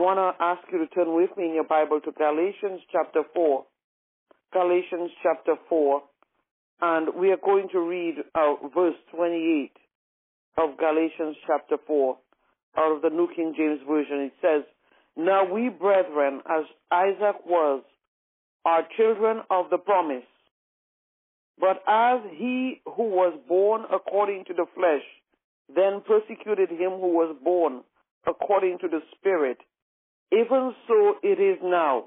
want to ask you to turn with me in your Bible to Galatians chapter 4. Galatians chapter 4. And we are going to read uh, verse 28 of Galatians chapter 4 out of the New King James Version. It says, Now we, brethren, as Isaac was, are children of the promise. But as he who was born according to the flesh then persecuted him who was born according to the Spirit, even so it is now.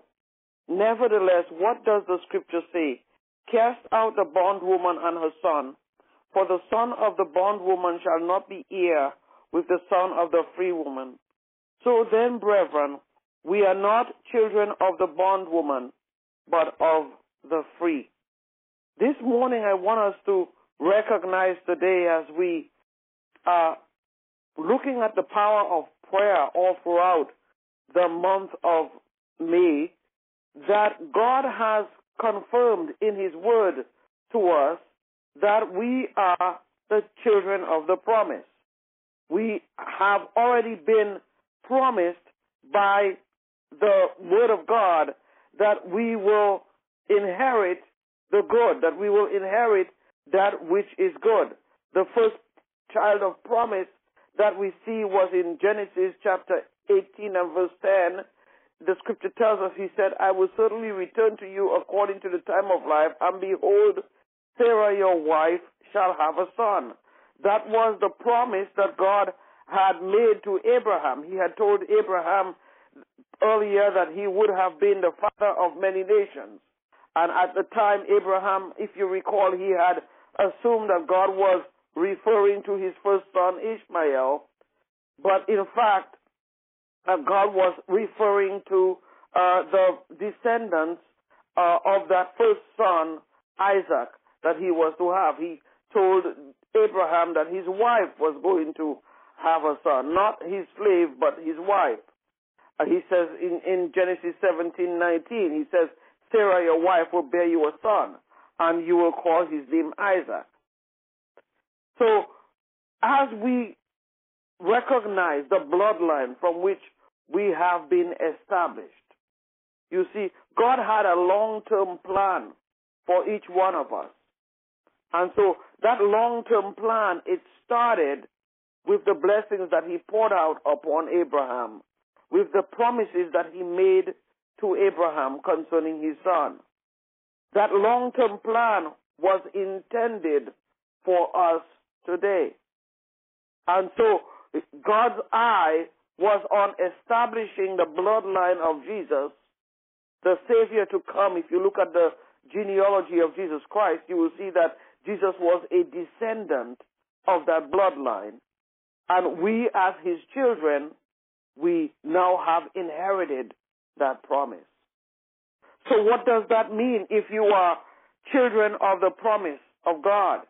Nevertheless, what does the scripture say? Cast out the bondwoman and her son, for the son of the bondwoman shall not be heir with the son of the free woman. So then, brethren, we are not children of the bondwoman, but of the free. This morning I want us to recognize today as we are looking at the power of prayer all throughout the month of May that God has confirmed in His Word to us that we are the children of the promise. We have already been promised by the Word of God that we will inherit the good, that we will inherit that which is good. The first child of promise that we see was in Genesis chapter 18 and verse 10, the scripture tells us, he said, I will certainly return to you according to the time of life, and behold, Sarah your wife shall have a son. That was the promise that God had made to Abraham. He had told Abraham earlier that he would have been the father of many nations. And at the time, Abraham, if you recall, he had assumed that God was referring to his first son Ishmael. But in fact, uh, God was referring to uh, the descendants uh, of that first son, Isaac, that he was to have. He told Abraham that his wife was going to have a son, not his slave, but his wife. Uh, he says in, in Genesis 17, 19, he says, Sarah, your wife, will bear you a son, and you will call his name Isaac. So, as we recognize the bloodline from which we have been established. You see, God had a long-term plan for each one of us. And so that long-term plan, it started with the blessings that he poured out upon Abraham, with the promises that he made to Abraham concerning his son. That long-term plan was intended for us today. And so God's eye was on establishing the bloodline of Jesus, the Savior to come. If you look at the genealogy of Jesus Christ, you will see that Jesus was a descendant of that bloodline. And we, as his children, we now have inherited that promise. So, what does that mean if you are children of the promise of God?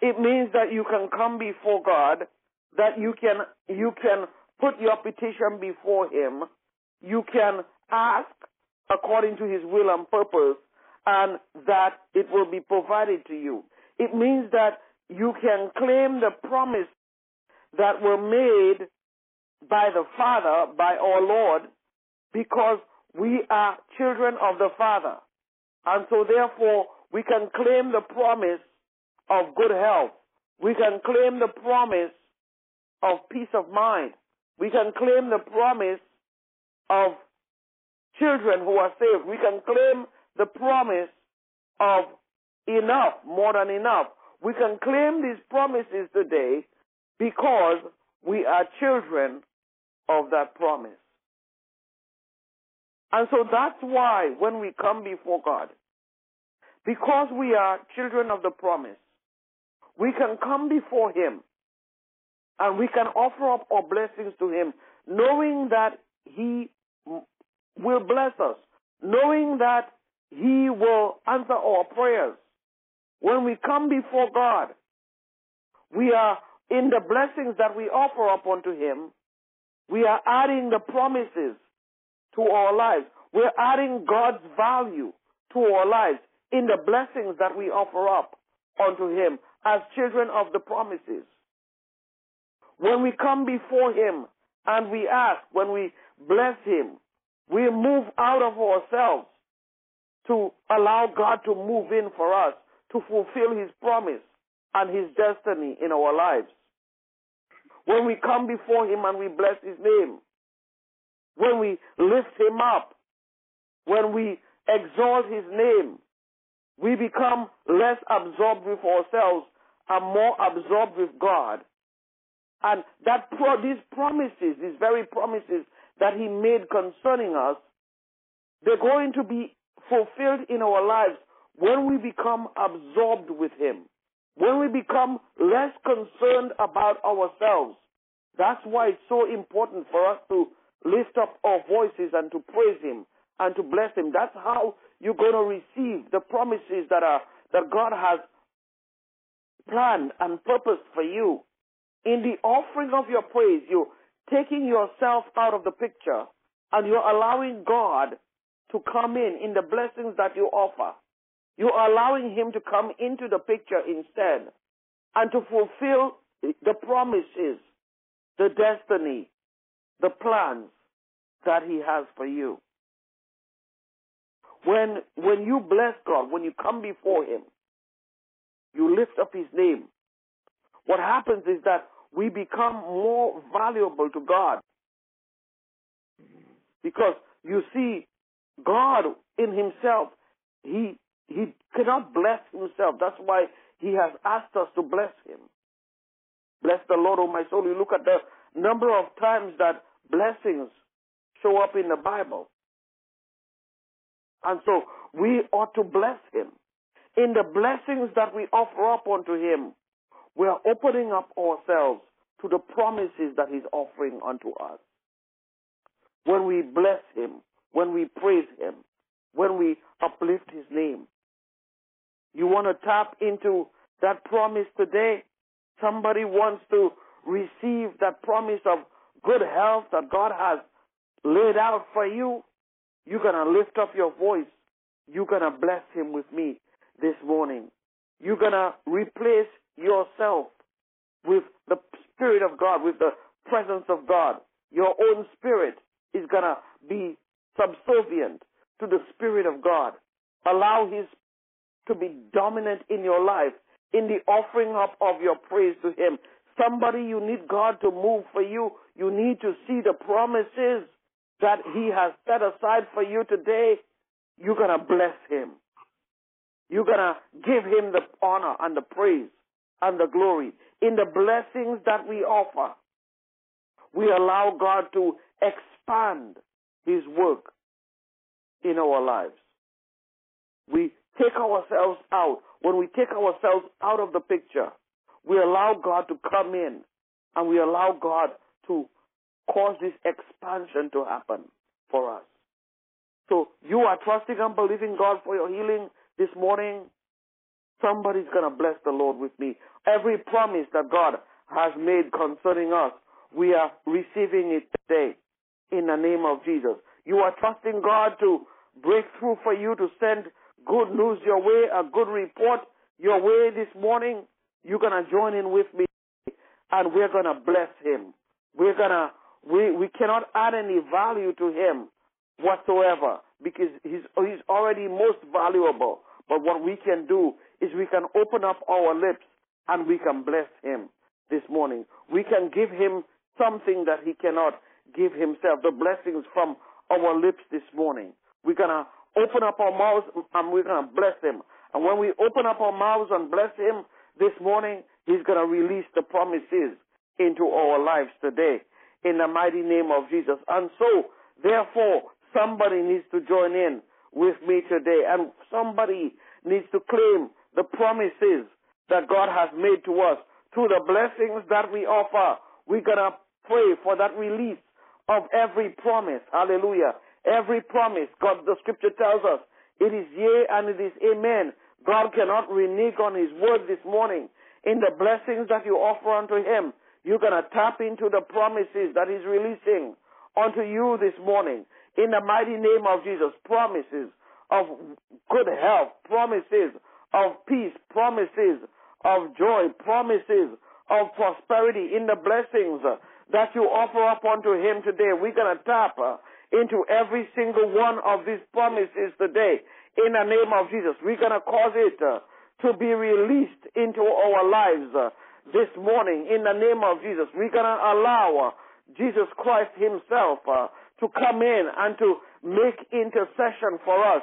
It means that you can come before God, that you can you can put your petition before him. You can ask according to his will and purpose, and that it will be provided to you. It means that you can claim the promise that were made by the Father, by our Lord, because we are children of the Father. And so therefore, we can claim the promise of good health. We can claim the promise of peace of mind. We can claim the promise of children who are saved. We can claim the promise of enough, more than enough. We can claim these promises today because we are children of that promise. And so that's why when we come before God, because we are children of the promise, we can come before Him and we can offer up our blessings to Him, knowing that He will bless us, knowing that He will answer our prayers. When we come before God, we are in the blessings that we offer up unto Him, we are adding the promises to our lives. We're adding God's value to our lives in the blessings that we offer up unto Him as children of the promises. When we come before Him and we ask, when we bless him, we move out of ourselves to allow God to move in for us to fulfill his promise and his destiny in our lives. When we come before him and we bless his name, when we lift him up, when we exalt his name, we become less absorbed with ourselves and more absorbed with God. And that pro- these promises, these very promises that he made concerning us, they're going to be fulfilled in our lives when we become absorbed with him. When we become less concerned about ourselves. That's why it's so important for us to lift up our voices and to praise him and to bless him. That's how you're going to receive the promises that are that God has planned and purposed for you. In the offering of your praise, you're taking yourself out of the picture and you're allowing God to come in in the blessings that you offer. You're allowing Him to come into the picture instead and to fulfill the promises, the destiny, the plans that He has for you. When, when you bless God, when you come before Him, you lift up His name. What happens is that we become more valuable to God. Because you see, God in Himself, He He cannot bless Himself. That's why He has asked us to bless Him. Bless the Lord, O my soul. You look at the number of times that blessings show up in the Bible. And so we ought to bless Him. In the blessings that we offer up unto Him, we are opening up ourselves to the promises that He's offering unto us. When we bless Him, when we praise Him, when we uplift His name. You want to tap into that promise today? Somebody wants to receive that promise of good health that God has laid out for you. You're going to lift up your voice. You're going to bless Him with me this morning. You're going to replace yourself with the Spirit of God, with the presence of God. Your own spirit is going to be subservient to the Spirit of God. Allow His to be dominant in your life in the offering up of your praise to Him. Somebody you need God to move for you. You need to see the promises that He has set aside for you today. You're going to bless Him. You're going to give Him the honor and the praise and the glory. In the blessings that we offer, we allow God to expand His work in our lives. We take ourselves out. When we take ourselves out of the picture, we allow God to come in and we allow God to cause this expansion to happen for us. So you are trusting and believing God for your healing this morning. Somebody's going to bless the Lord with me. Every promise that God has made concerning us, we are receiving it today in the name of Jesus. You are trusting God to break through for you to send good news your way, a good report your way this morning. You're going to join in with me and we're going to bless him. We're going to, we, we cannot add any value to him whatsoever because he's, he's already most valuable. But what we can do is we can open up our lips and we can bless him this morning. We can give him something that he cannot give himself, the blessings from our lips this morning. We're going to open up our mouths and we're going to bless him. And when we open up our mouths and bless him this morning, he's going to release the promises into our lives today in the mighty name of Jesus. And so, therefore, somebody needs to join in with me today and somebody needs to claim the promises that God has made to us through the blessings that we offer. We're going to pray for that release of every promise. Hallelujah. Every promise. God, the scripture tells us it is yea and it is amen. God cannot renege on his word this morning. In the blessings that you offer unto him, you're going to tap into the promises that he's releasing unto you this morning. In the mighty name of Jesus, promises of good health, promises of peace, promises of joy, promises of prosperity in the blessings that you offer up unto him today. We're going to tap into every single one of these promises today in the name of Jesus. We're going to cause it to be released into our lives this morning in the name of Jesus. We're going to allow Jesus Christ himself to come in and to make intercession for us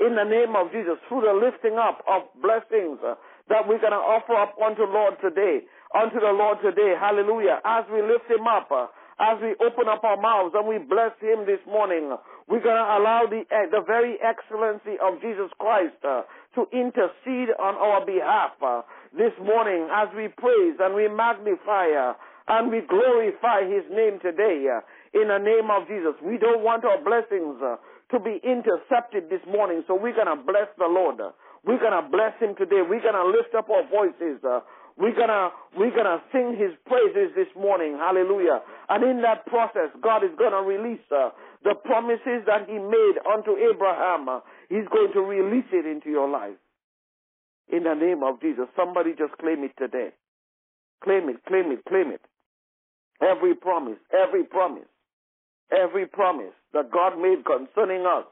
in the name of Jesus through the lifting up of blessings uh, that we're going to offer up unto Lord today, unto the Lord today. Hallelujah. As we lift him up, uh, as we open up our mouths and we bless him this morning, we're going to allow the, uh, the very excellency of Jesus Christ uh, to intercede on our behalf uh, this morning as we praise and we magnify uh, and we glorify his name today uh, in the name of Jesus. We don't want our blessings uh, to be intercepted this morning, so we're going to bless the Lord. We're going to bless him today. We're going to lift up our voices. We're gonna we're gonna sing His praises this morning. Hallelujah! And in that process, God is gonna release uh, the promises that He made unto Abraham. Uh, he's going to release it into your life. In the name of Jesus, somebody just claim it today. Claim it, claim it, claim it. Every promise, every promise, every promise that God made concerning us,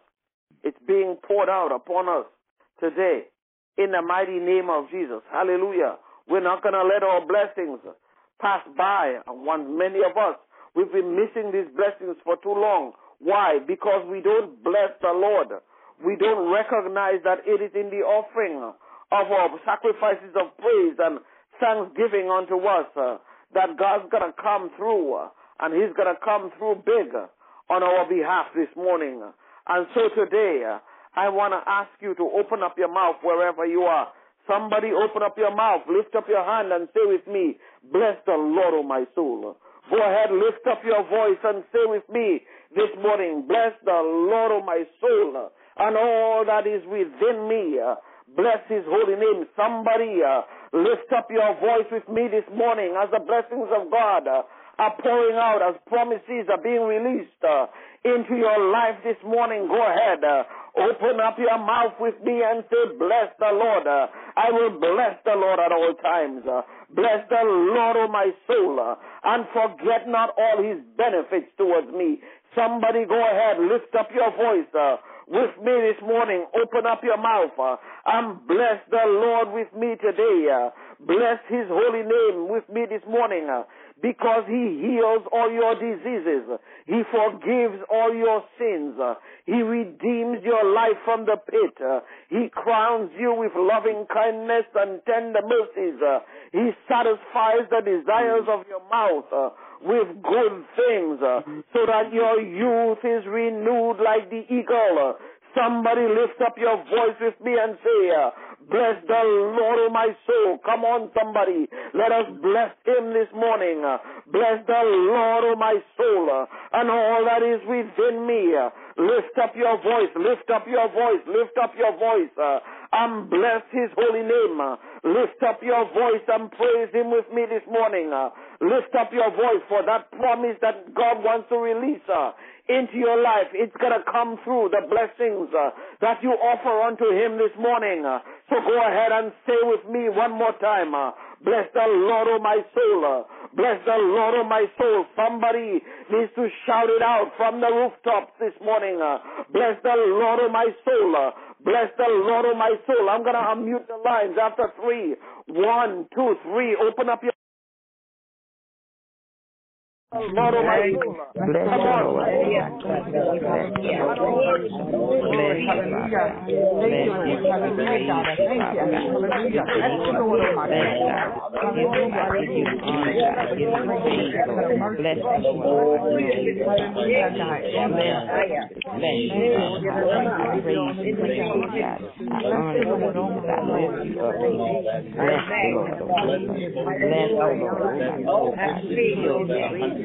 it's being poured out upon us today in the mighty name of Jesus. Hallelujah. We're not going to let our blessings pass by. And One, many of us, we've been missing these blessings for too long. Why? Because we don't bless the Lord. We don't recognize that it is in the offering of our sacrifices of praise and thanksgiving unto us uh, that God's going to come through uh, and He's going to come through big on our behalf this morning. And so today, I want to ask you to open up your mouth wherever you are Somebody open up your mouth, lift up your hand and say with me, bless the Lord, O my soul. Go ahead, lift up your voice and say with me this morning, bless the Lord, O my soul, and all that is within me. Bless his holy name. Somebody uh, lift up your voice with me this morning as the blessings of God uh, are pouring out, as promises are being released uh, into your life this morning. Go ahead. Uh, Open up your mouth with me and say, Bless the Lord. Uh, I will bless the Lord at all times. Uh, bless the Lord, O oh my soul, uh, and forget not all his benefits towards me. Somebody go ahead, lift up your voice with me this morning. Open up your mouth and bless the Lord with me today. Bless his holy name with me this morning uh, because he heals all your diseases. He forgives all your sins. Uh, he redeems your life from the pit. Uh, he crowns you with loving kindness and tender mercies. He satisfies the desires of your mouth with good things so that your youth is renewed like the eagle. Somebody lift up your voice with me and say, Bless the Lord, O my soul. Come on, somebody. Let us bless him this morning. Bless the Lord, O my soul, and all that is within me. Lift up your voice, lift up your voice, lift up your voice, and bless his holy name. Lift up your voice and praise him with me this morning. Lift up your voice for that promise that God wants to release into your life. It's going to come through the blessings uh, that you offer unto Him this morning. Uh, so go ahead and say with me one more time. Uh, bless the Lord, of my soul. Uh, bless the Lord, of my soul. Somebody needs to shout it out from the rooftops this morning. Uh, bless the Lord, of my soul. Uh, bless the Lord, of my soul. I'm going to unmute the lines after three. One, two, three. Open up your Lord. Bless Bless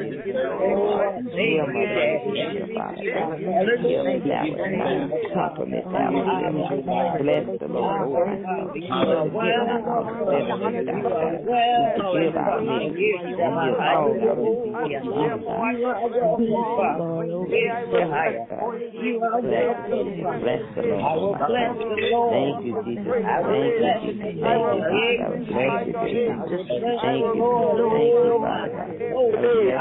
Bless the Lord, Bless the Lord. Thank you, Jesus. Thank you, Jesus. Thank you, Jesus. Thank you. Thank you.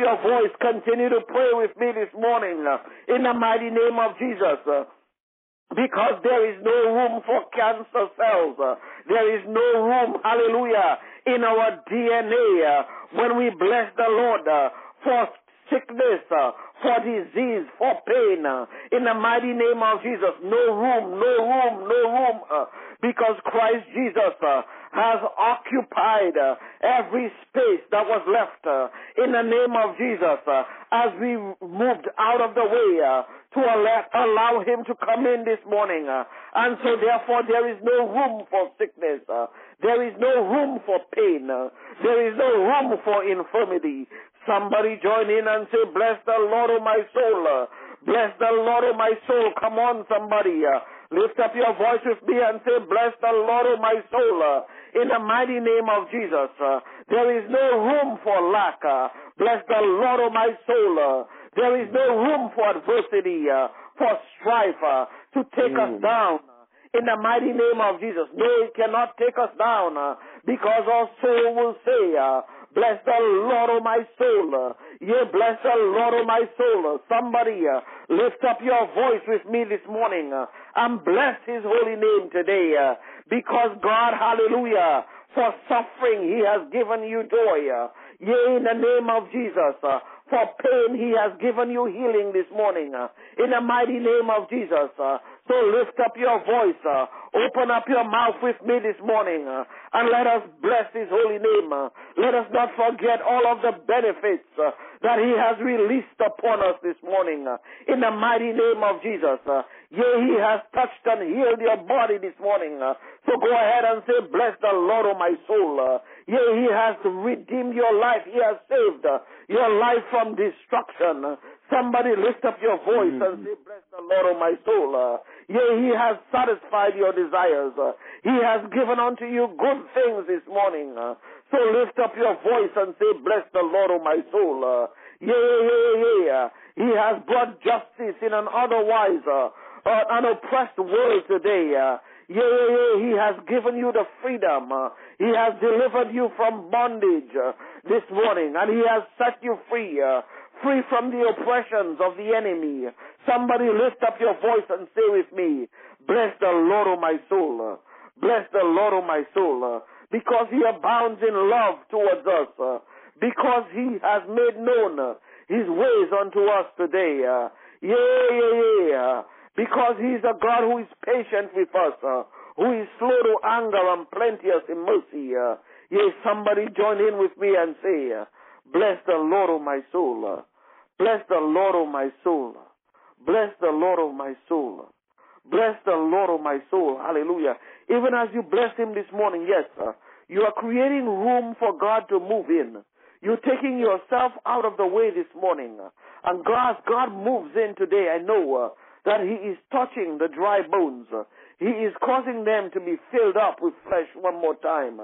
your voice. Continue to pray with me this morning uh, in the mighty name of Jesus. uh, because there is no room for cancer cells. uh, there is no room, hallelujah, in our DNA when we bless the Lord for sickness, for disease, for pain. in the mighty name of Jesus, no room, no room, no room, because Christ Jesus has occupied uh, every space that was left uh, in the name of Jesus uh, as we moved out of the way to allow, him to come in this morning. and so therefore there is no room for sickness. there is no room for pain. there is no room for infirmity. Somebody join in and say, bless the Lord, O my soul. bless the Lord, O my soul. Come on, somebody. Lift up your voice with me and say, bless the Lord, O my soul. uh, in the mighty name of Jesus. uh, there is no room for lack. uh, bless the Lord, O my soul. Uh, there is no room for adversity, uh, for strife uh, to take us mm. down. In the mighty name of Jesus. No, it cannot take us down because our soul will say, Bless the Lord, O my soul. uh, Yeah, bless the Lord, O my soul. Uh, Somebody uh, lift up your voice with me this morning uh, and bless his holy name today uh, because God, hallelujah, for suffering he has given you joy. uh, Yea, in the name of Jesus. For pain, he has given you healing this morning. uh, in the mighty name of Jesus. uh, so lift up your voice. uh, open up your mouth with me this morning. uh, and let us bless his holy name. uh, let us not forget all of the benefits uh, that he has released upon us this morning. in the mighty name of Jesus. Yea, he has touched and healed your body this morning. uh, so go ahead and say, Bless the Lord, O my soul. uh, Yea, He has redeemed your life. He has saved uh, your life from destruction. Uh, somebody lift up your voice and mm-hmm. say, Bless the Lord, O my soul. Uh, yea, He has satisfied your desires. Uh, he has given unto you good things this morning. So lift up your voice and say, Bless the Lord, O my soul. Yea, yea, yea, He has brought justice in an otherwise uh, an oppressed world today. Uh, Yea, yea, yea, He has given you the freedom. Uh, he has delivered you from bondage uh, this morning, and He has set you free, uh, free from the oppressions of the enemy. Somebody lift up your voice and say with me, Bless the Lord, O my soul. Uh, Bless the Lord, O my soul, uh, because He abounds in love towards us, uh, because He has made known His ways unto us today. Uh, yea, yea, uh, because He's a God who is patient with us, uh, who is slow to anger and plenteous in mercy. Uh, yea, somebody join in with me and say, uh, Bless the Lord, O my soul. Uh, bless the Lord, O my soul. Bless the Lord, O my soul. Bless the Lord, O my soul. Hallelujah. Even as you bless Him this morning, yes, uh, you are creating room for God to move in. You're taking yourself out of the way this morning. uh, And God, God moves in today. I know uh, that He is touching the dry bones. He is causing them to be filled up with flesh one more time.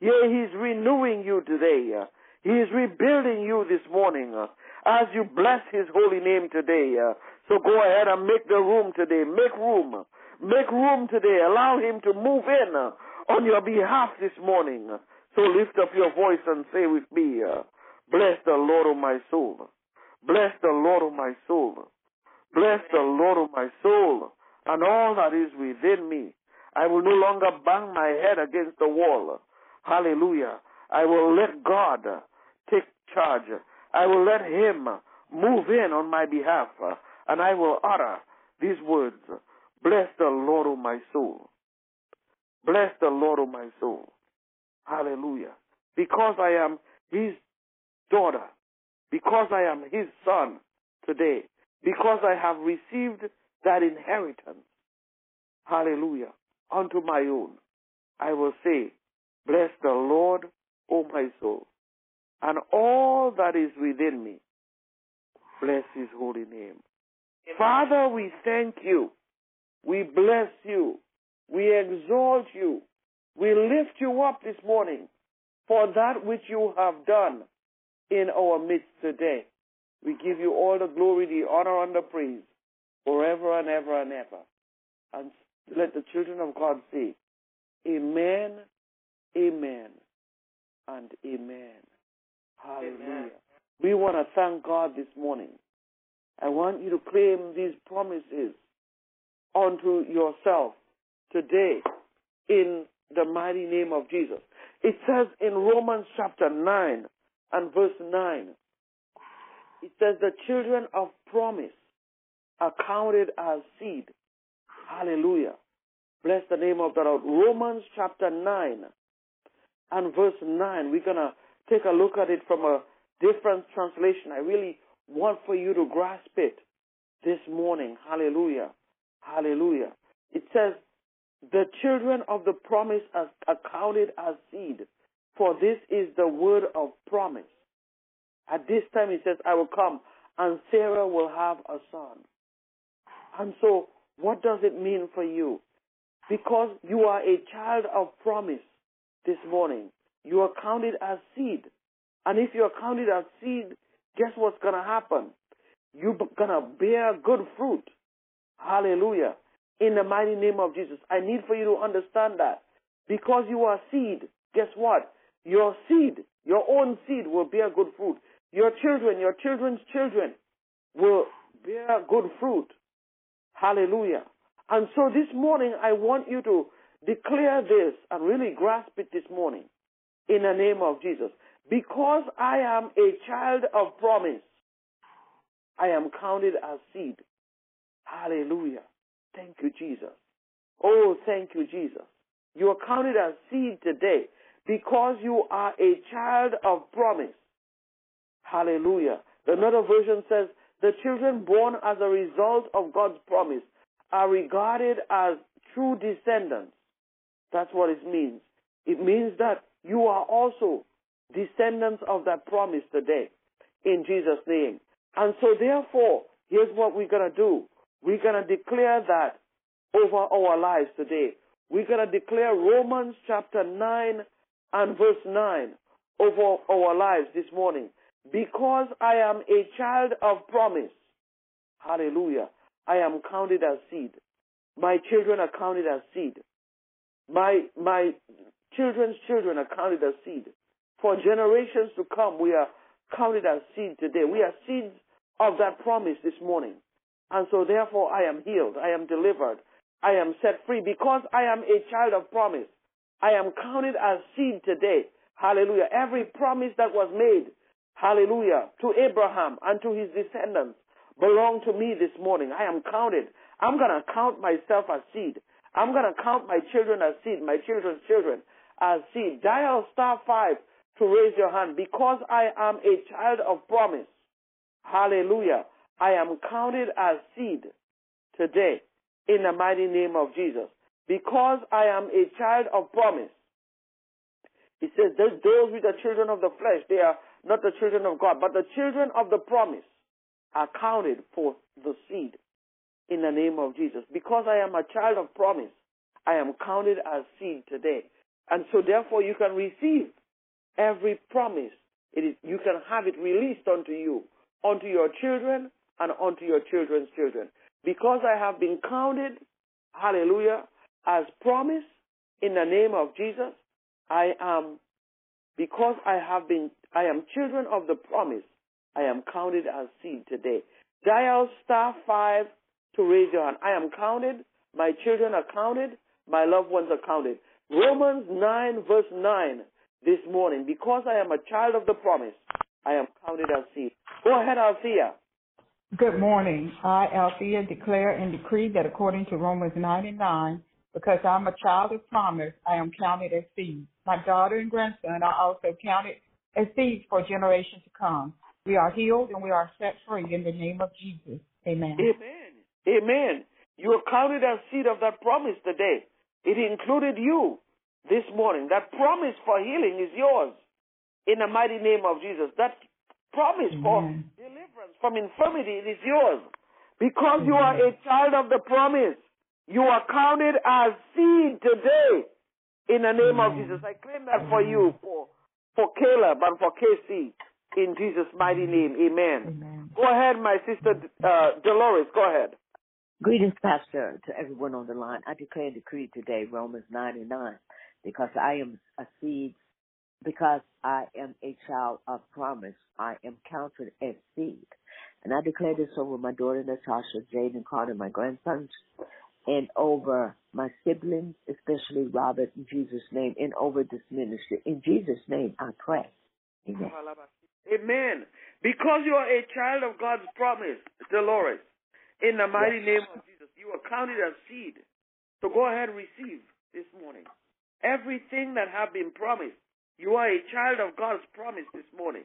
Yea, He's renewing you today. He is rebuilding you this morning. As you bless His holy name today. So go ahead and make the room today. Make room. Make room today. Allow Him to move in on your behalf this morning. So lift up your voice and say with me, Bless the Lord of my soul. Bless the Lord of my soul. Bless the Lord of my soul and all that is within me. I will no longer bang my head against the wall. Hallelujah. I will let God take charge. I will let Him move in on my behalf. And I will utter these words. Bless the Lord of my soul. Bless the Lord of my soul. Hallelujah. Because I am His daughter. Because I am His son today. Because I have received that inheritance. Hallelujah. Unto my own. I will say, Bless the Lord, O my soul. and all that is within me. Bless his holy name. Father, we thank you. We bless you. We exalt you. We lift you up this morning for that which you have done in our midst today. We give you all the glory, the honor, and the praise forever and ever and ever. And let the children of God say, Amen, Amen, and Amen. Hallelujah. Amen. We want to thank God this morning. I want you to claim these promises unto yourself today in the mighty name of Jesus. It says in Romans chapter 9 and verse 9, it says, The children of promise are counted as seed. Hallelujah. Bless the name of the Lord. Romans chapter 9 and verse 9. We're going to take a look at it from a different translation. I really want for you to grasp it this morning. Hallelujah. Hallelujah. It says, the children of the promise are counted as seed, for this is the word of promise. At this time, he says, I will come, and Sarah will have a son. And so, what does it mean for you? Because you are a child of promise this morning, you are counted as seed. And if you are counted as seed, guess what's going to happen? You're going to bear good fruit. Hallelujah. In the mighty name of Jesus. I need for you to understand that. Because you are seed, guess what? Your seed, your own seed will bear good fruit. Your children, your children's children will bear good fruit. Hallelujah. And so this morning, I want you to declare this and really grasp it this morning in the name of Jesus. Because I am a child of promise, I am counted as seed. Hallelujah. Thank you, Jesus. Oh, thank you, Jesus. You are counted as seed today because you are a child of promise. Hallelujah. Another version says, the children born as a result of God's promise are regarded as true descendants. That's what it means. It means that you are also descendants of that promise today in Jesus' name. And so therefore, here's what we're going to do. We're going to declare that over our lives today. We're going to declare Romans chapter 9 and verse 9 over our lives this morning. Because I am a child of promise, hallelujah, I am counted as seed. My children are counted as seed. My, my children's children are counted as seed. For generations to come, we are counted as seed today. We are seeds of that promise this morning. And so therefore I am healed. I am delivered. I am set free because I am a child of promise. I am counted as seed today. Hallelujah. Every promise that was made, hallelujah, to Abraham and to his descendants belong to me this morning. I am counted. I'm going to count myself as seed. I'm going to count my children as seed, my children's children as seed. Dial star five to raise your hand because I am a child of promise. Hallelujah. I am counted as seed today in the mighty name of Jesus. Because I am a child of promise. He says, those with the children of the flesh, they are not the children of God, but the children of the promise are counted for the seed in the name of Jesus. Because I am a child of promise, I am counted as seed today. And so therefore you can receive every promise. It is, you can have it released unto you, unto your children, and unto your children's children. Because I have been counted, hallelujah, as promise in the name of Jesus, I am, because I have been, I am children of the promise, I am counted as seed today. Dial star five to raise your hand. I am counted, my children are counted, my loved ones are counted. Romans 9 verse 9 this morning, because I am a child of the promise, I am counted as seed. Go ahead, Althea. Good morning. I, Althea, declare and decree that according to Romans 9 and 9, because I'm a child of promise, I am counted as seed. My daughter and grandson are also counted as seeds for generations to come. We are healed and we are set free in the name of Jesus. Amen. Amen. Amen. You are counted as seed of that promise today. It included you this morning. That promise for healing is yours. in the mighty name of Jesus. That promise for deliverance from infirmity it is yours. Because you are a child of the promise, you are counted as seed today in the name of Jesus. I claim that for you, for, for Caleb and for Casey, in Jesus' mighty name. Amen. Amen. Go ahead, my sister uh, Dolores. Go ahead. Greetings, Pastor, to everyone on the line. I declare and decree today, Romans 9 and 9, because I am a seed, because I am a child of promise, I am counted as seed. And I declare this over my daughter Natasha, Jaden Carter, my grandsons, and over my siblings, especially Robert, in Jesus' name, and over this ministry. In Jesus' name, I pray. Amen. Amen. Because you are a child of God's promise, Dolores, in the mighty name of Jesus, you are counted as seed. So go ahead and receive this morning. Everything that have been promised, you are a child of God's promise this morning.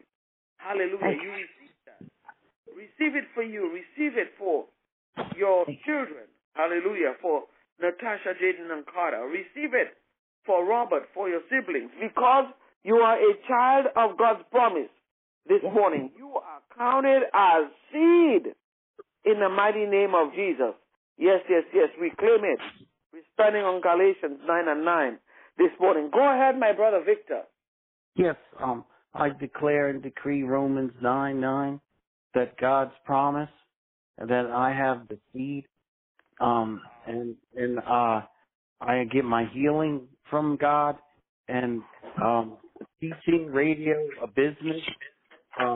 Hallelujah. You receive that. Receive it for you. Receive it for your children. Hallelujah. For Natasha, Jaden, and Carter. Receive it for Robert, for your siblings. Because you are a child of God's promise this morning. You are counted as seed in the mighty name of Jesus. Yes, yes, yes. We claim it. We're standing on Galatians 9 and 9 this morning. Go ahead, my brother Victor. Yes, um, I declare and decree Romans 9 9 that God's promise that I have the seed, um, and, and, uh, I get my healing from God and, um, teaching, radio, a business,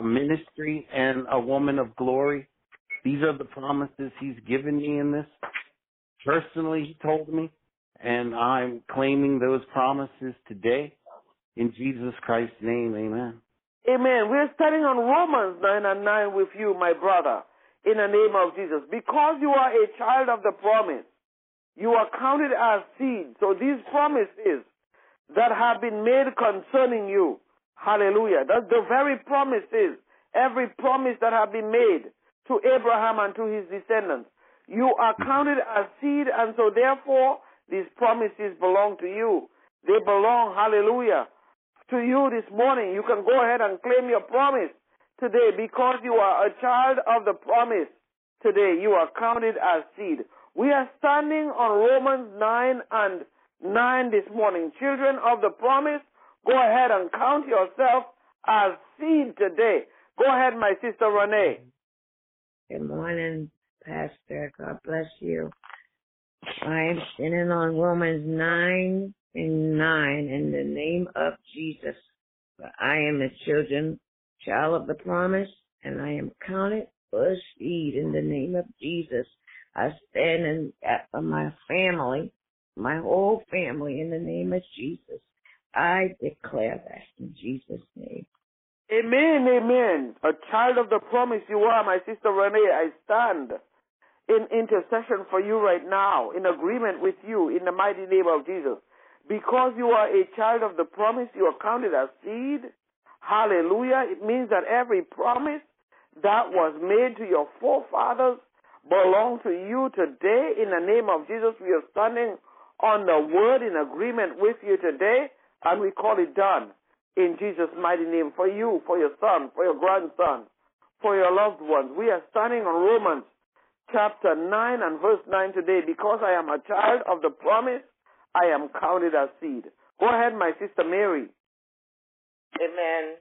ministry, and a woman of glory. These are the promises He's given me in this. Personally, He told me, and I'm claiming those promises today. In Jesus Christ's name, amen. Amen. We're studying on Romans 9 and 9 with you, my brother, in the name of Jesus. Because you are a child of the promise, you are counted as seed. So these promises that have been made concerning you, hallelujah, that's the very promises, every promise that have been made to Abraham and to his descendants. You are counted as seed, and so therefore these promises belong to you. They belong, hallelujah, to you this morning. You can go ahead and claim your promise today because you are a child of the promise. Today you are counted as seed. We are standing on Romans 9 and 9 this morning. Children of the promise, go ahead and count yourself as seed today. Go ahead, my sister Renee. Good morning, Pastor. God bless you. I am standing on Romans 9 and 9 in the name of Jesus. I am a children, child of the promise, and I am counted for seed in the name of Jesus. I stand in for my family, my whole family in the name of Jesus. I declare that in Jesus' name. Amen, amen. A child of the promise you are, my sister Renee. I stand in intercession for you right now, in agreement with you in the mighty name of Jesus. Because you are a child of the promise, you are counted as seed. Hallelujah. It means that every promise that was made to your forefathers belong to you today. In the name of Jesus, we are standing on the word in agreement with you today, and we call it done in Jesus' mighty name for you, for your son, for your grandson, for your loved ones. We are standing on Romans chapter 9 and verse 9 today. Because I am a child of the promise, I am counted as seed. Go ahead, my sister Mary. Amen.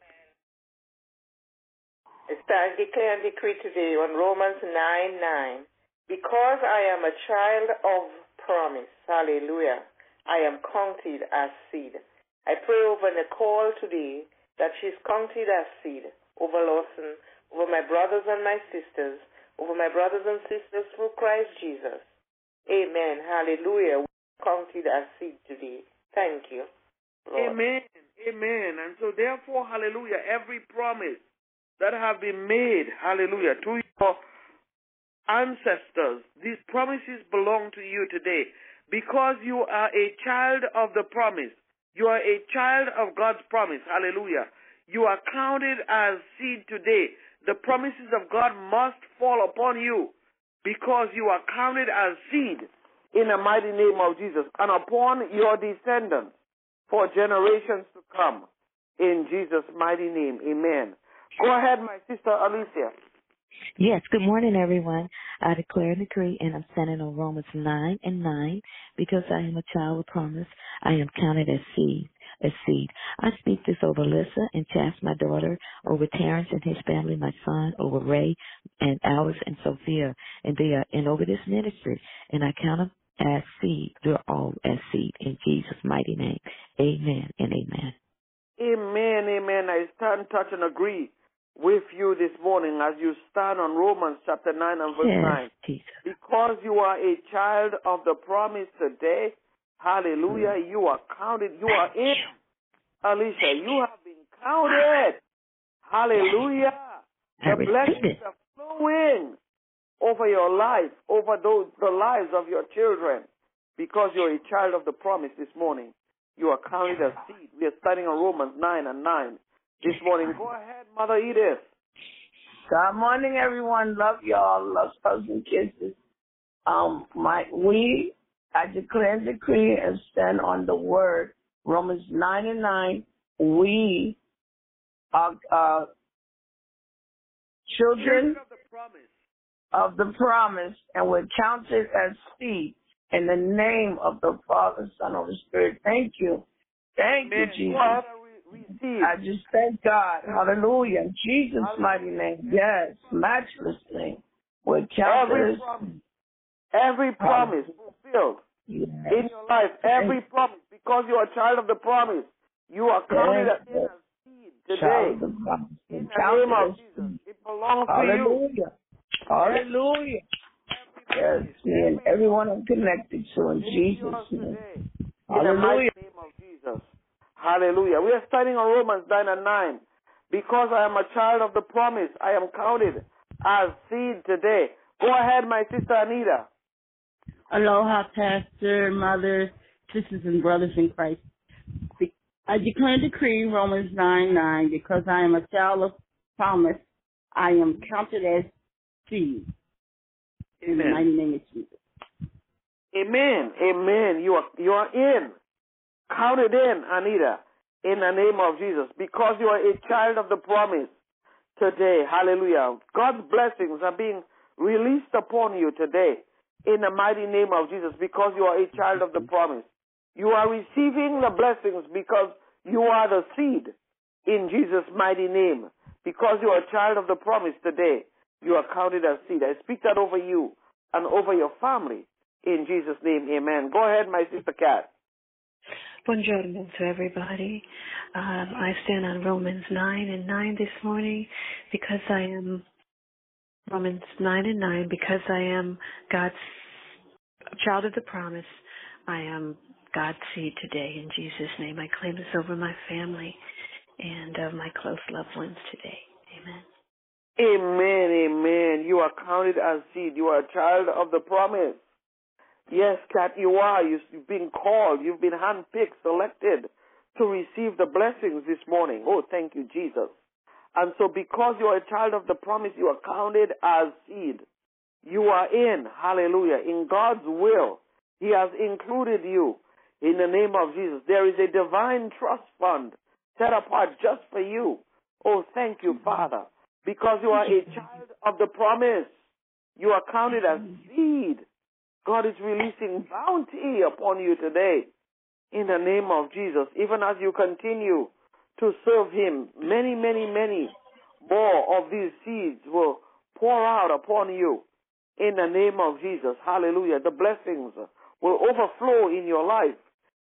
I stand, declare and decree today on Romans 9 9. Because I am a child of promise, hallelujah, I am counted as seed. I pray over Nicole today that she's counted as seed over Lawson, over my brothers and my sisters, over my brothers and sisters through Christ Jesus. Amen. Hallelujah. We're counted as seed today. Thank you. Lord. Amen. Amen. And so therefore, hallelujah, every promise that have been made, hallelujah, to your ancestors, these promises belong to you today because you are a child of the promise. You are a child of God's promise. Hallelujah. You are counted as seed today. The promises of God must fall upon you because you are counted as seed in the mighty name of Jesus and upon your descendants for generations to come. in Jesus' mighty name. Amen. Go ahead, my sister Alicia. Yes, good morning, everyone. I declare and decree, and I'm standing on Romans 9 and 9, because I am a child of promise. I am counted as seed. As seed. I speak this over Lissa and Chas, my daughter, over Terrence and his family, my son, over Ray and Alice and Sophia, and they are, and over this ministry. And I count them as seed. They're all as seed in Jesus' mighty name. Amen and amen. Amen, amen. I stand, touch, and agree with you this morning as you stand on Romans chapter 9 and verse Yes, 9. Jesus. Because you are a child of the promise today, hallelujah, mm. you are counted, you are in. Alicia, you have been counted. Hallelujah. I The blessings it. are flowing over your life, over those the lives of your children, because you're a child of the promise this morning. You are counted as seed. We are studying on Romans 9 and 9 this morning. Go ahead, Mother Edith. Good morning, everyone. Love y'all. Love hugs and kisses. Um, my we I declare and decree and stand on the word Romans nine and nine. We are uh, children of the promise. Of the promise, and we're counted as seed in the name of the Father, Son, Holy Spirit. Thank you, thank you, Jesus. Go ahead and re- receive. I just thank God. Hallelujah. In Jesus' mighty name. Yes. Matchless name. We're counted Every as promise. Every promise fulfilled yes. in your life. Every promise. Because you are a child of the promise. You are counted Yes, as seed today. Child of the promise. In the name of Jesus. It belongs to you. Hallelujah. Hallelujah. Yes, me and everyone I'm connected to in Jesus' name. today. In the Hallelujah. name of Jesus. Hallelujah. We are studying on Romans 9 and 9. Because I am a child of the promise, I am counted as seed today. Go ahead, my sister Anita. Aloha, Pastor, Mother, sisters, and brothers in Christ. I declare and decree Romans 9 9 because I am a child of promise. I am counted as seed. In the Amen. mighty name of Jesus. Amen. Amen. You are you are in. Counted in, Anita, in the name of Jesus. Because you are a child of the promise today. Hallelujah. God's blessings are being released upon you today in the mighty name of Jesus because you are a child of the promise. You are receiving the blessings because you are the seed in Jesus' mighty name. Because you are a child of the promise today, you are counted as seed. I speak that over you and over your family in Jesus' name. Amen. Go ahead, my sister Kat. Buongiorno to everybody. Um, I stand on Romans 9 and 9 this morning because I am, Romans 9 and 9, because I am God's child of the promise. I am God's seed today in Jesus' name. I claim this over my family and uh, my close loved ones today. Amen. Amen, amen. You are counted as seed. You are a child of the promise. Yes, Kat, you are. You've been called. You've been handpicked, selected to receive the blessings this morning. Oh, thank you, Jesus. And so because you are a child of the promise, you are counted as seed. You are in, hallelujah, in God's will. He has included you in the name of Jesus. There is a divine trust fund set apart just for you. Oh, thank you, mm-hmm. Father. Because you are a child of the promise. You are counted as seed. God is releasing bounty upon you today in the name of Jesus. Even as you continue to serve Him, many, many, many more of these seeds will pour out upon you in the name of Jesus. Hallelujah. The blessings will overflow in your life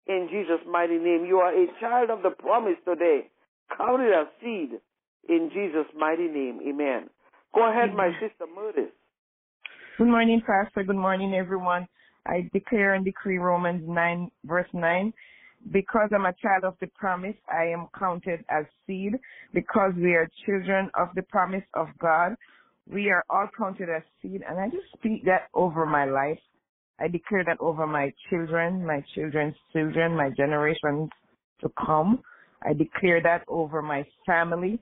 in Jesus' mighty name. You are a child of the promise today. Counted as seed in Jesus' mighty name. Amen. Go ahead, my sister Murdis. Good morning, Pastor. Good morning, everyone. I declare and decree Romans 9, verse 9. Because I'm a child of the promise, I am counted as seed. Because we are children of the promise of God, we are all counted as seed. And I just speak that over my life. I declare that over my children, my children's children, my generations to come. I declare that over my family.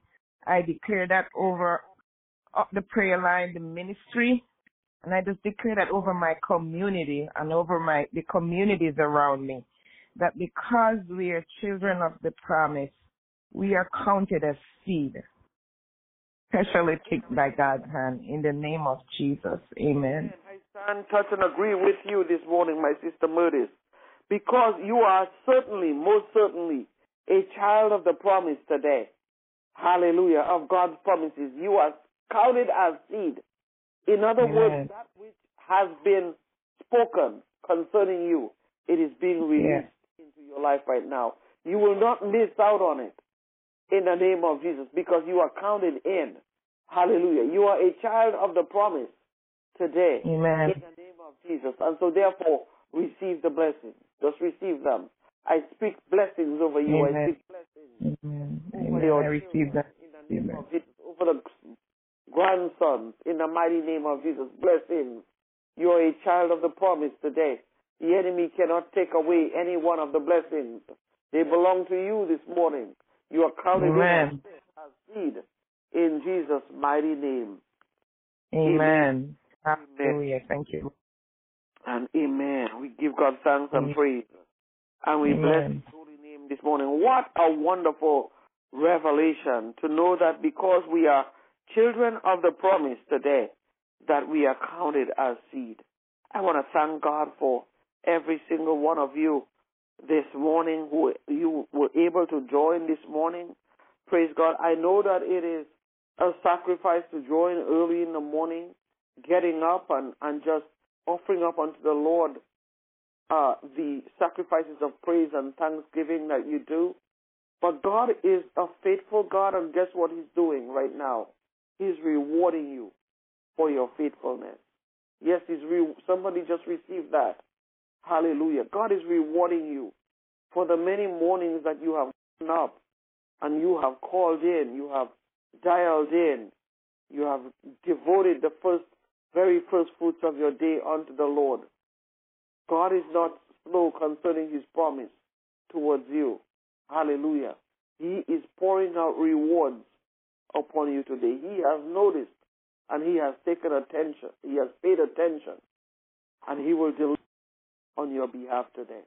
I declare that over uh, the prayer line, the ministry, and I just declare that over my community and over my the communities around me. That because we are children of the promise, we are counted as seed, specially picked by God's hand. In the name of Jesus, Amen. I stand, touch, and agree with you this morning, my sister Murdis, because you are certainly, most certainly, a child of the promise today. Hallelujah, of God's promises. You are counted as seed. In other Amen. words, that which has been spoken concerning you, it is being released into your life right now. You will not miss out on it in the name of Jesus because you are counted in. Hallelujah. You are a child of the promise today Amen. in the name of Jesus. And so therefore, receive the blessings. Just receive them. I speak blessings over you. I speak blessings Amen. Amen. I receive that. in the name Amen. of Jesus, over the grandsons, in the mighty name of Jesus. Blessings. You are a child of the promise today. The enemy cannot take away any one of the blessings. They belong to you this morning. You are counted in Amen. as seed in Jesus' mighty name. Amen. Hallelujah. Thank you. And amen. We give God thanks and praise. And we bless Amen. His holy name this morning. What a wonderful revelation to know that because we are children of the promise today, that we are counted as seed. I want to thank God for every single one of you this morning who you were able to join this morning. Praise God. I know that it is a sacrifice to join early in the morning, getting up and, and just offering up unto the Lord uh, the sacrifices of praise and thanksgiving that you do. But God is a faithful God, and guess what He's doing right now? He's rewarding you for your faithfulness. Yes, He's re- somebody just received that. Hallelujah. God is rewarding you for the many mornings that you have gotten up and you have called in, you have dialed in, you have devoted the first, very first fruits of your day unto the Lord. God is not slow concerning his promise towards you. Hallelujah. He is pouring out rewards upon you today. He has noticed and he has taken attention. He has paid attention and he will deliver on your behalf today.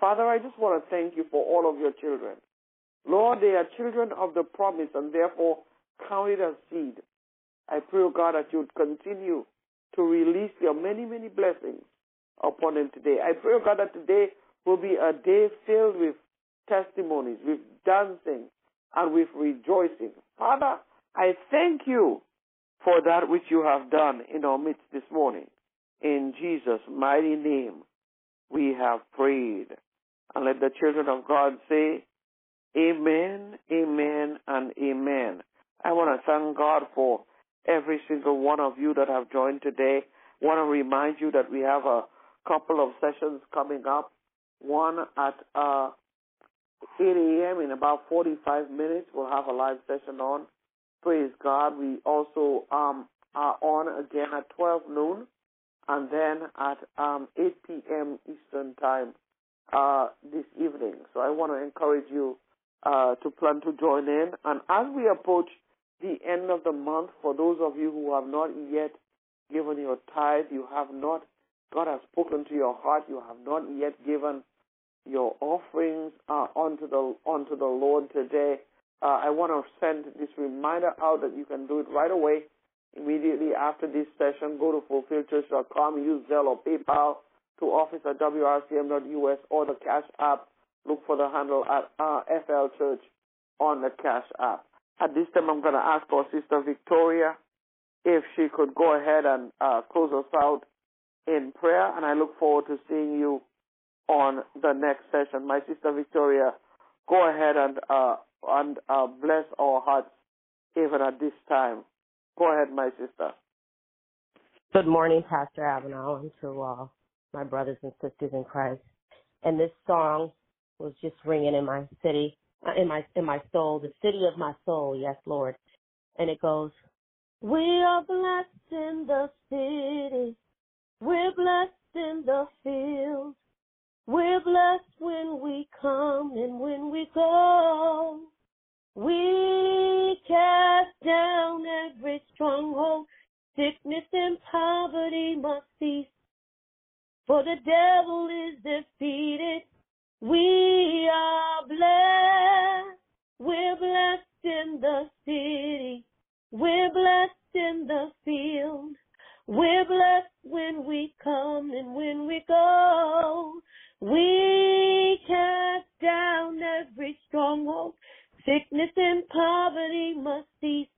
Father, I just want to thank you for all of your children. Lord, they are children of the promise and therefore counted as seed. I pray, God, that you would continue to release your many, many blessings upon them today. I pray, God, that today will be a day filled with testimonies, with dancing, and with rejoicing. Father, I thank you for that which you have done in our midst this morning. In Jesus' mighty name, we have prayed. And let the children of God say, Amen, Amen, and Amen. I want to thank God for every single one of you that have joined today. I want to remind you that we have a couple of sessions coming up. One at uh, 8 a.m. in about 45 minutes. We'll have a live session on. Praise God. We also um, are on again at 12 noon and then at um, 8 p.m. Eastern Time uh, this evening. So I want to encourage you uh, to plan to join in. And as we approach the end of the month, for those of you who have not yet given your tithe, you have not, God has spoken to your heart, you have not yet given your offerings uh, onto the onto the Lord today. Uh, I want to send this reminder out that you can do it right away, immediately after this session. Go to fulfilledchurch.com, use Zelle or PayPal to office at wrcm.us or the Cash App. Look for the handle at uh, FL Church on the Cash App. At this time, I'm going to ask our sister Victoria if she could go ahead and uh, close us out in prayer, and I look forward to seeing you on the next session. My sister Victoria, go ahead and uh, and uh, bless our hearts even at this time. Go ahead, my sister. Good morning, Pastor Avenel, and to uh, my brothers and sisters in Christ. And this song was just ringing in my city, uh, in my in my soul, the city of my soul. Yes, Lord. And it goes, We are blessed in the city. We're blessed in the field. We're blessed when we come and when we go. We cast down every stronghold. Sickness and poverty must cease. For the devil is defeated. We are blessed. We're blessed in the city. We're blessed in the field. We're blessed when we come and when we go. We cast down every stronghold. Sickness and poverty must cease.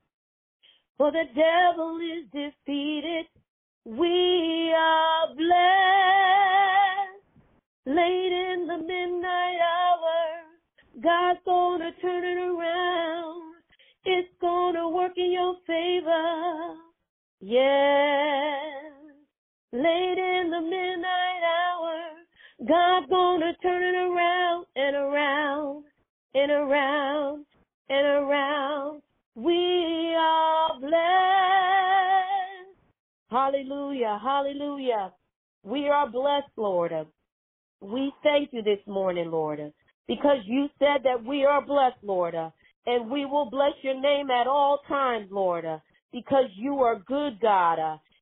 For the devil is defeated. We are blessed. Late in the midnight hour, God's gonna turn it around. It's gonna work in your favor. Yes. Gonna turn it around and around and around and around. We are blessed. Hallelujah, hallelujah. We are blessed, Lord. We thank you this morning, Lord, because you said that we are blessed, Lord, and we will bless your name at all times, Lord, because you are good, God.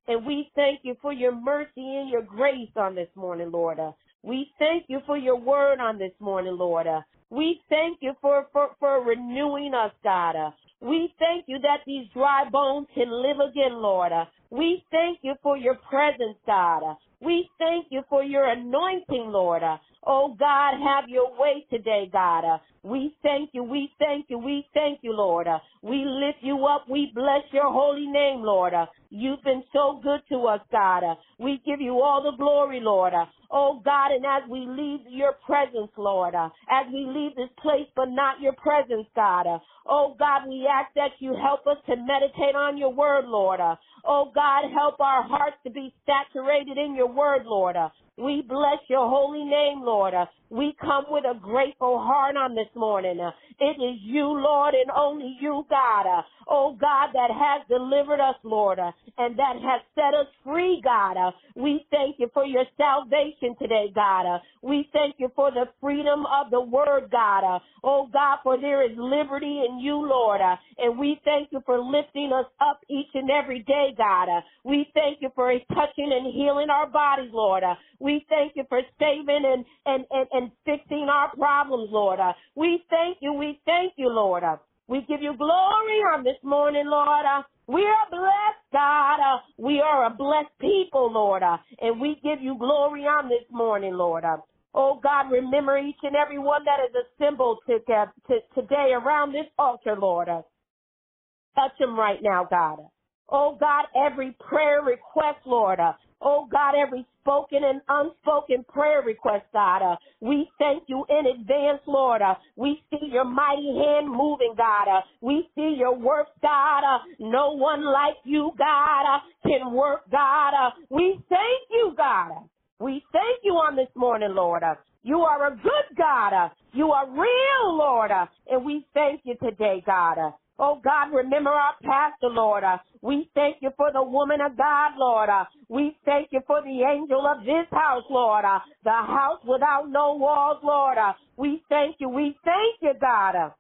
And we thank you for your mercy and your grace on this morning, Lord. We thank you for your word on this morning, Lord. Uh, we thank you for, for, for renewing us, God. Uh, we thank you that these dry bones can live again, Lord. Uh, we thank you for your presence, God. We thank you for your anointing, Lord. Oh God, have your way today, God. Uh, we thank you, we thank you, we thank you, Lord. Uh, we lift you up, we bless your holy name, Lord. Uh, you've been so good to us, God. We give you all the glory, Lord. Oh God, and as we leave your presence, Lord, as we leave this place but not your presence, God. Oh God, we ask that you help us to meditate on your word, Lord. Oh God, help our hearts to be saturated in your word, Lord. We bless your holy name, Lord. Uh, we come with a grateful heart on this morning. Uh, it is you, Lord, and only you, God. Uh, oh, God, that has delivered us, Lord, and that has set us free, God. We thank you for your salvation today, God. We thank you for the freedom of the word, God. Oh, God, for there is liberty in you, Lord. And we thank you for lifting us up each and every day, God. We thank you for touching and healing our bodies, Lord. We thank you for saving and, and, and, and fixing our problems, Lord. Uh, we thank you. We thank you, Lord. Uh, we give you glory on this morning, Lord. Uh, we are blessed, God. We are a blessed people, Lord. And we give you glory on this morning, Lord. Oh God, remember each and every one that is assembled to, to, today around this altar, Lord. Touch them right now, God. Oh God, every prayer request, Lord. Oh God, every spoken and unspoken prayer request, God. Uh, we thank you in advance, Lord. Uh, we see your mighty hand moving, God. Uh, we see your work, God. Uh, no one like you, God, uh, can work, God. Uh, we thank you, God. We thank you on this morning, Lord. You are a good God. You are real, Lord. And we thank you today, God. Oh God, remember our pastor, Lord. Uh, we thank you for the woman of God, Lord. Uh, we thank you for the angel of this house, Lord. Uh, the house without no walls, Lord. We thank you. We thank you, God.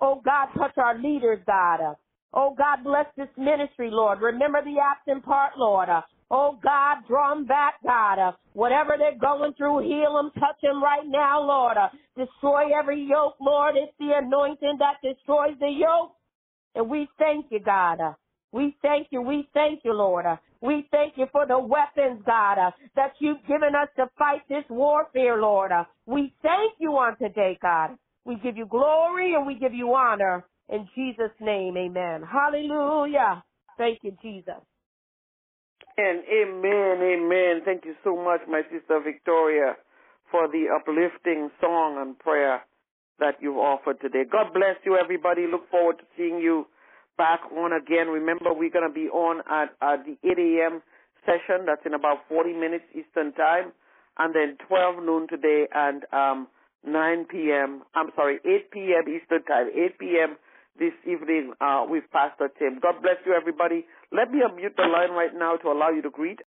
Oh God, touch our leaders, God. Oh God, bless this ministry, Lord. Remember the absent part, Lord. Oh God, draw them back, God. Whatever they're going through, heal them, touch them right now, Lord. Destroy every yoke, Lord. It's the anointing that destroys the yoke. And we thank you, God. We thank you. We thank you, Lord. We thank you for the weapons, God, that you've given us to fight this warfare, Lord. We thank you on today, God. We give you glory and we give you honor. In Jesus' name, amen. Hallelujah. Thank you, Jesus. And amen, amen. Thank you so much, my sister Victoria, for the uplifting song and prayer that you've offered today. God bless you, everybody. Look forward to seeing you back on again. Remember, we're going to be on at, at the 8 a.m. session. That's in about 40 minutes Eastern Time. And then 12 noon today and um, 9 p.m. I'm sorry, 8 p.m. Eastern Time, 8 p.m. this evening uh, with Pastor Tim. God bless you, everybody. Let me unmute the line right now to allow you to greet